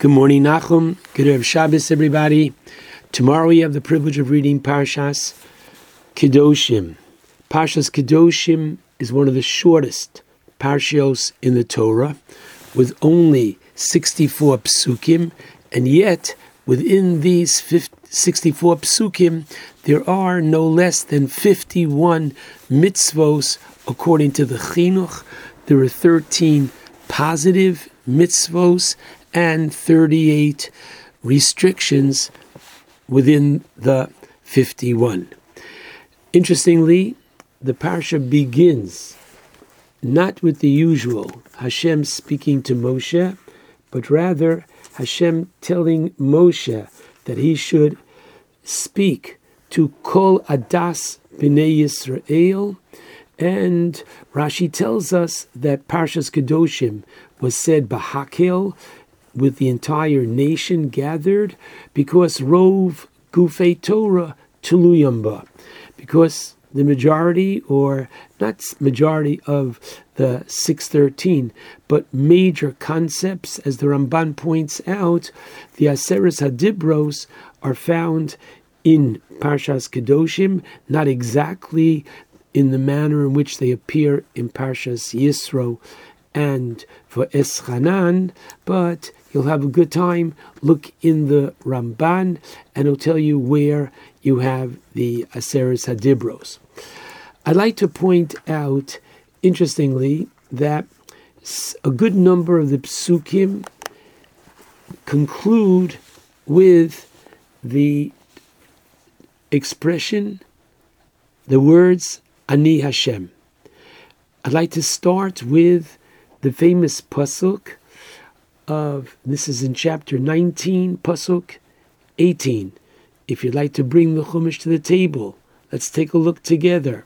Good morning, Nachum. Good Erev Shabbos, everybody. Tomorrow we have the privilege of reading Parshas Kedoshim. Parshas Kedoshim is one of the shortest parshios in the Torah, with only 64 psukim, and yet within these 50, 64 psukim, there are no less than 51 mitzvos according to the Chinuch. There are 13 positive mitzvos and 38 restrictions within the 51. Interestingly, the parsha begins not with the usual Hashem speaking to Moshe, but rather Hashem telling Moshe that he should speak to Kol Adas Bnei Yisrael. And Rashi tells us that Parshas Kedoshim was said Bahakel, with the entire nation gathered because Rov Gufei Torah Tuluyamba, because the majority, or not majority of the 613, but major concepts, as the Ramban points out, the Aseres Hadibros are found in Parshas Kedoshim, not exactly in the manner in which they appear in Parshas Yisro and Va'eschanan, but you'll have a good time. Look in the Ramban, and it'll tell you where you have the Aseres Hadibros. I'd like to point out, interestingly, that a good number of the psukim conclude with the expression, the words Ani Hashem. I'd like to start with the famous pasuk of this is in chapter 19, pasuk 18. If you'd like to bring the chumash to the table, let's take a look together.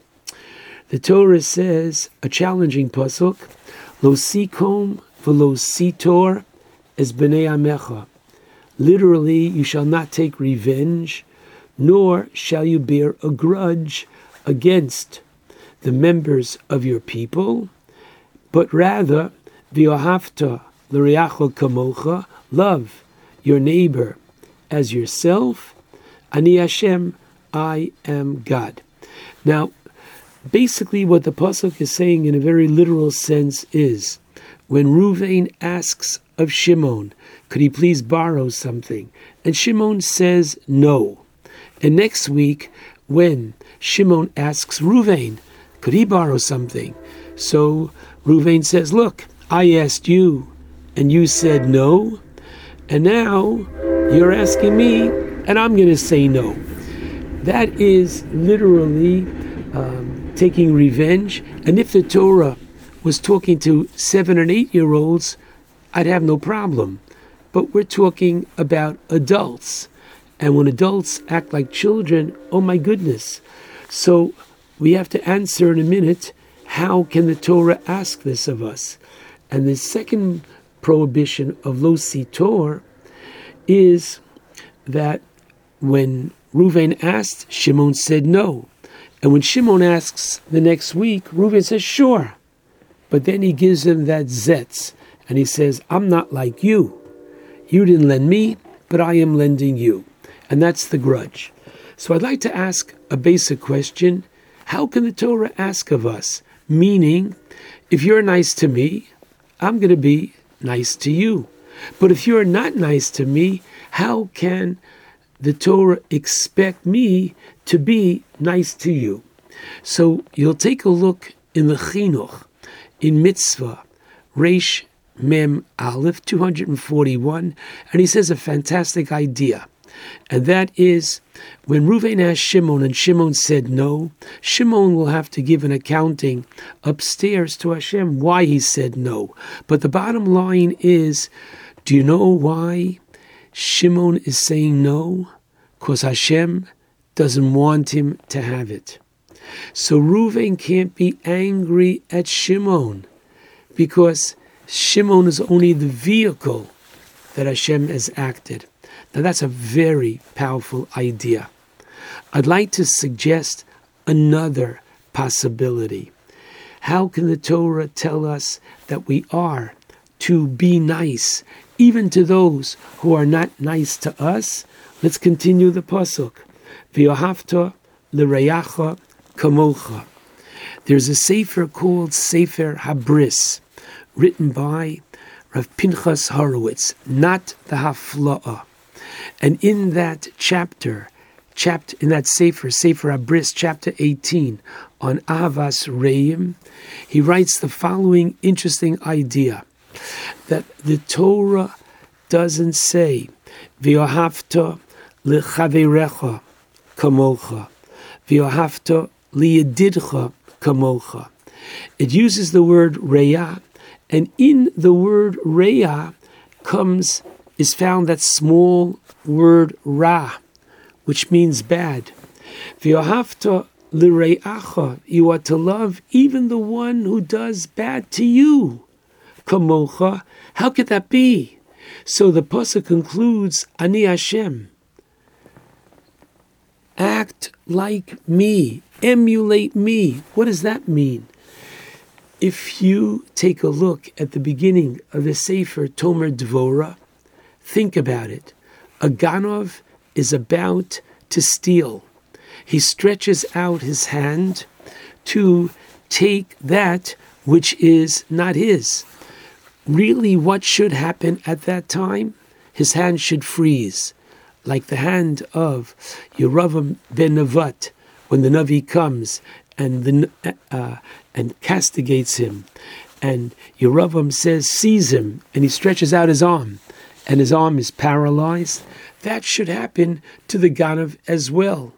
The Torah says a challenging pasuk: "Lo sikom v'lo sitor es bnei amecha." Literally, you shall not take revenge, nor shall you bear a grudge against the members of your people, but rather v'yohavta l'riacho kamocha, love your neighbor as yourself. Ani Hashem, I am God. Now, basically, what the pasuk is saying in a very literal sense is, when Ruvain asks of Shimon, could he please borrow something? And Shimon says no. And next week, when Shimon asks Ruvain, could he borrow something? So Ruvain says, Look, I asked you, and you said no, and now you're asking me, and I'm going to say no. That is literally um, taking revenge. And if the Torah was talking to seven and eight year olds, I'd have no problem. But we're talking about adults. And when adults act like children, oh my goodness. So we have to answer in a minute how can the Torah ask this of us? And the second prohibition of lo sitor is that when Ruvain asked, Shimon said no. And when Shimon asks the next week, Ruvain says, sure. But then he gives him that zetz, and he says, I'm not like you. You didn't lend me, but I am lending you. And that's the grudge. So I'd like to ask a basic question. How can the Torah ask of us? Meaning, if you're nice to me, I'm going to be nice to you. But if you're not nice to me, how can the Torah expect me to be nice to you? So you'll take a look in the Chinuch, in Mitzvah, Reish Mem Aleph 241, and he says a fantastic idea. And that is when Ruvain asked Shimon and Shimon said no, Shimon will have to give an accounting upstairs to Hashem why he said no. But the bottom line is do you know why Shimon is saying no? Because Hashem doesn't want him to have it. So Ruvain can't be angry at Shimon because Shimon is only the vehicle that Hashem has acted. Now, that's a very powerful idea. I'd like to suggest another possibility. How can the Torah tell us that we are to be nice, even to those who are not nice to us. Let's continue the pasuk. Kamocha. There's a sefer called Sefer Habris, written by Rav Pinchas Horowitz, not the Hafla'ah. And in that chapter, chapter in that Sefer, Sefer Habris, chapter 18, on Avas Reim, he writes the following interesting idea that the Torah doesn't say, V'yohavta l'chaverecha kamocha, v'yohavta liyedidcha kamocha. It uses the word reya, and in the word reya comes is found that small word ra, which means bad. V'yohavta l're'acha, you are to love even the one who does bad to you. Kamocha, how could that be? So the pasuk concludes, Ani Hashem. Act like me, emulate me. What does that mean? If you take a look at the beginning of the Sefer Tomer Dvora, think about it. A Ganov is about to steal. He stretches out his hand to take that which is not his. Really, what should happen at that time? His hand should freeze, like the hand of Yeravam ben Nevat when the Navi comes and the, uh, and castigates him, and Yeravam says, "Seize him," and he stretches out his arm, and his arm is paralyzed. That should happen to the Ganav as well.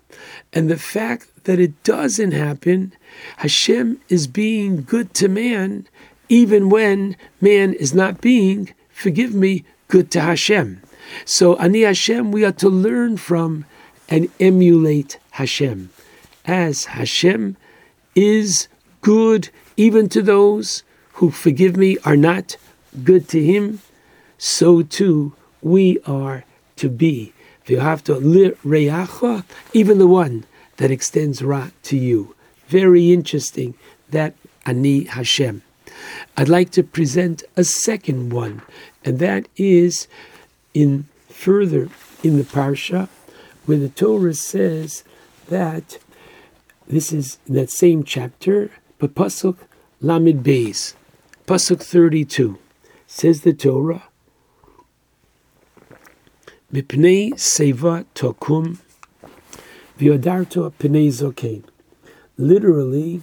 And the fact that it doesn't happen, Hashem is being good to man even when man is not being, forgive me, good to Hashem. So, Ani Hashem, we are to learn from and emulate Hashem. As Hashem is good even to those who, forgive me, are not good to Him, so too we are to be. You have to reacha, even the one that extends ra to you. Very interesting that Ani Hashem. I'd like to present a second one, and that is in further in the parsha where the Torah says that this is that same chapter, pasuk Lamed Beis, pasuk thirty-two, says the Torah. Mipnei seva tokum v'yodarto pnei zokein. Literally,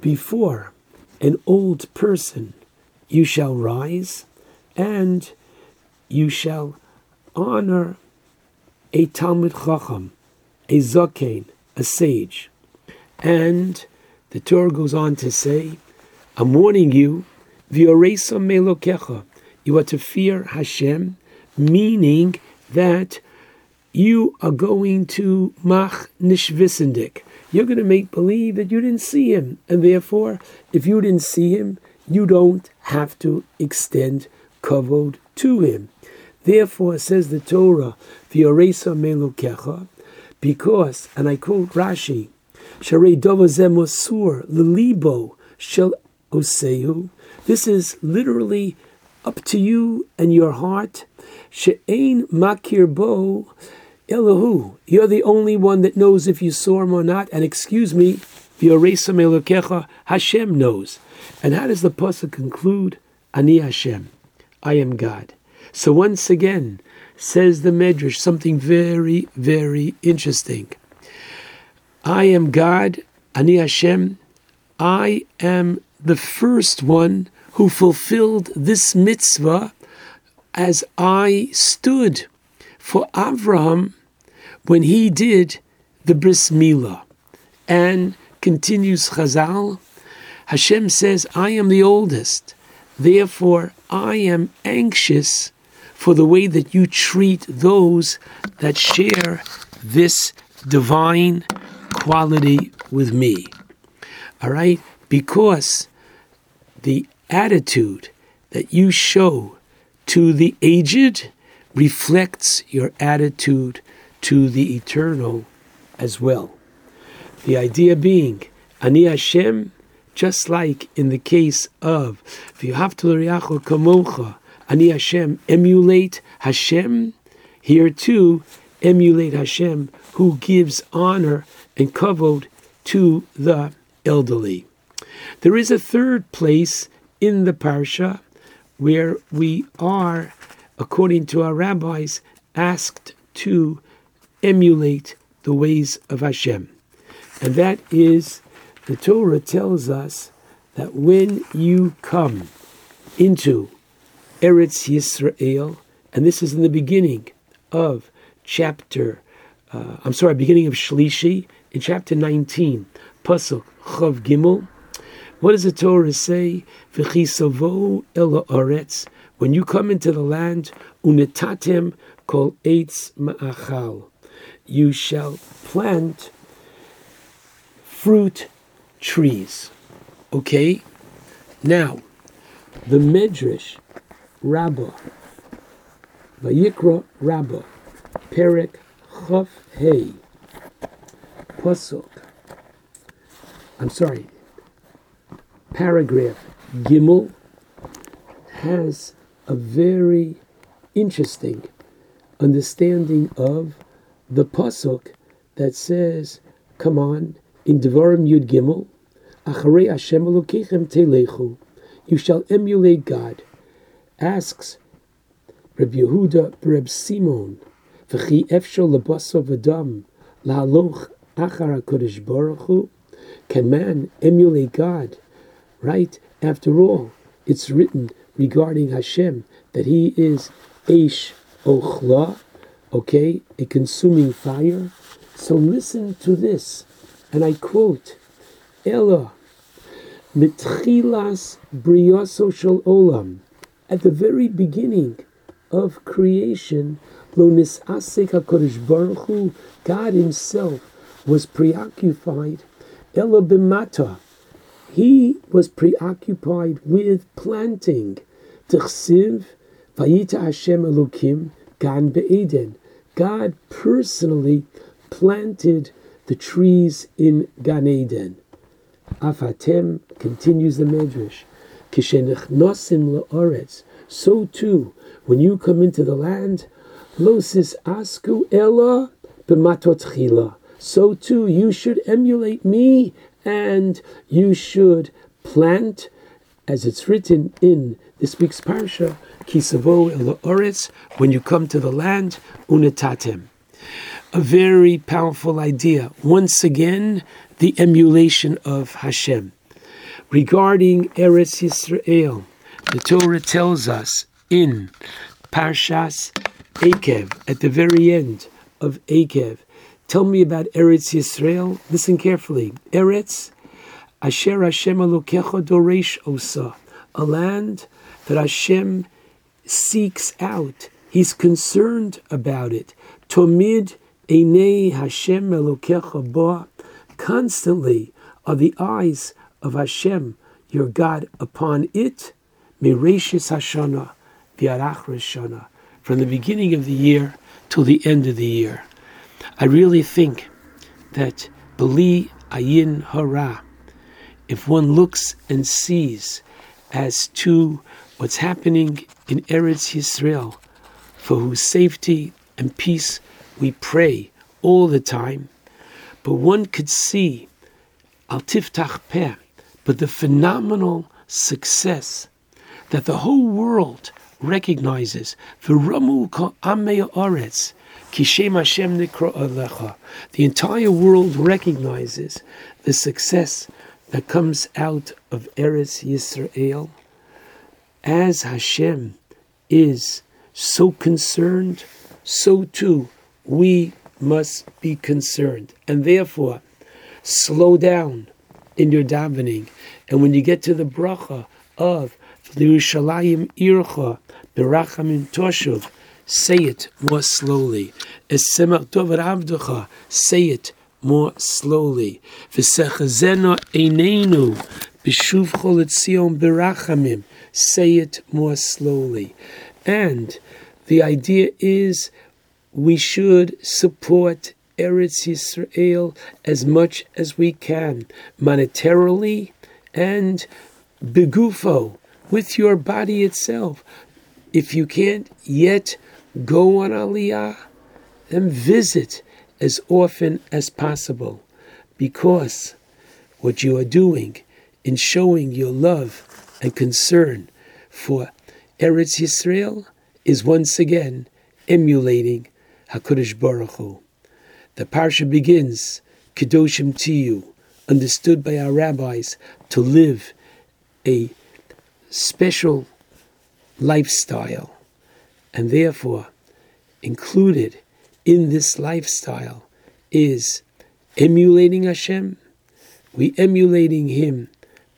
before an old person you shall rise, and you shall honor a Talmud Chacham, a Zakein, a sage. And the Torah goes on to say, I'm warning you, Vioresa Melokecha, you are to fear Hashem, meaning that you are going to mach nishvisendik. You're going to make believe that you didn't see him. And therefore, if you didn't see him, you don't have to extend kavod to him. Therefore, says the Torah, V'yoresa melukecha, because, and I quote Rashi, Sharei dovazemosur lelibo shel osehu. This is literally up to you and your heart. She'ein makir bo Elohu, you're the only one that knows if you saw him or not. And excuse me, Hashem knows. And how does the pasuk conclude? Ani Hashem, I am God. So once again, says the Medrash, something very, very interesting. I am God, Ani Hashem. I am the first one who fulfilled this mitzvah as I stood for Avraham when he did the bris milah. And continues Chazal, Hashem says, I am the oldest, therefore I am anxious for the way that you treat those that share this divine quality with me. All right? Because the attitude that you show to the aged reflects your attitude to the eternal as well. The idea being, Ani Hashem, just like in the case of V'yahavtu kamocha, ani Hashem, emulate Hashem, here too, emulate Hashem, who gives honor and kavod to the elderly. There is a third place in the parsha where we are, according to our rabbis, asked to emulate the ways of Hashem. And that is, the Torah tells us that when you come into Eretz Yisrael, and this is in the beginning of chapter, uh, I'm sorry, beginning of Shlishi, in chapter 19, Pasuk Chaf Gimel, what does the Torah say? When you come into the land, unetatem kol eitz ma'achal. You shall plant fruit trees. Okay? Now, the Medrash Rabbah, Vayikra Rabbah, Perek Chaf Hey, Pasuk. I'm sorry, paragraph Gimel has a very interesting understanding of the pasuk that says, "Come on, in Devarim Yud Gimel, Acharei Hashem Elokechem Telechu, you shall emulate God." Asks Reb Yehuda Reb Simon, "V'chi efshol lebaso v'dam lahaloch achar Hakadosh Baruch Hu." Can man emulate God? Right? After all, it's written regarding Hashem that He is Eish Ochla, okay, a consuming fire. So listen to this, and I quote, Ella, mitchilas briyaso shel olam, at the very beginning of creation, lo nisasek HaKadosh Baruch Hu, God Himself was preoccupied, Ella bimata, he was preoccupied with planting. T'chsiv, Vayita Hashem Elokim, Gan Be'eden. God personally planted the trees in Gan Eden. Afatem continues the Medrash. Kishenechnosim le'oretz. So too, when you come into the land, losis asku ella b'matot So too, you should emulate me and you should plant, as it's written in this week's parsha, kisavo el Ores when you come to the land, unetatem. A very powerful idea. Once again, the emulation of Hashem. Regarding Eretz Yisrael, the Torah tells us in Parshas Eikev, at the very end of Eikev, Tell me about Eretz Yisrael. Listen carefully. Eretz, Asher Hashem Elokecha Doresh Osa, a land that Hashem seeks out. He's concerned about it. Tomid Einei Hashem Elokecha Ba. Constantly are the eyes of Hashem, your God, upon it. Mireshis Hashana, V'arach Shana, from the beginning of the year till the end of the year. I really think that Beli Ayin Hara, if one looks and sees as to what's happening in Eretz Yisrael, for whose safety and peace we pray all the time, but one could see Al Tiftach Peh, but the phenomenal success that the whole world recognizes. V'ramu amei oretz, Kishem Hashem. The entire world recognizes the success that comes out of Eretz Yisrael. As Hashem is so concerned, so too we must be concerned. And therefore, slow down in your davening. And when you get to the bracha of the Yerushalayim Ircha, Berachamim Toshuv, Say it more slowly. Say it more slowly. Say it more slowly. And the idea is we should support Eretz Yisrael as much as we can, monetarily and begufo, with your body itself. If you can't yet go on Aliyah, then visit as often as possible because what you are doing in showing your love and concern for Eretz Yisrael is once again emulating HaKadosh Baruch Hu. The parsha begins, Kedoshim Tiyu, understood by our rabbis to live a special lifestyle, and therefore included in this lifestyle is emulating Hashem. We emulating Him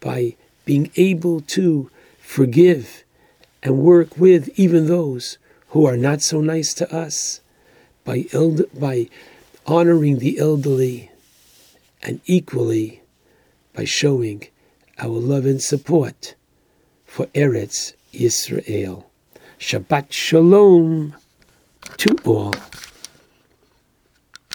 by being able to forgive and work with even those who are not so nice to us, by, eld- by honoring the elderly, and equally by showing our love and support for Eretz Yisrael. Shabbat Shalom to all.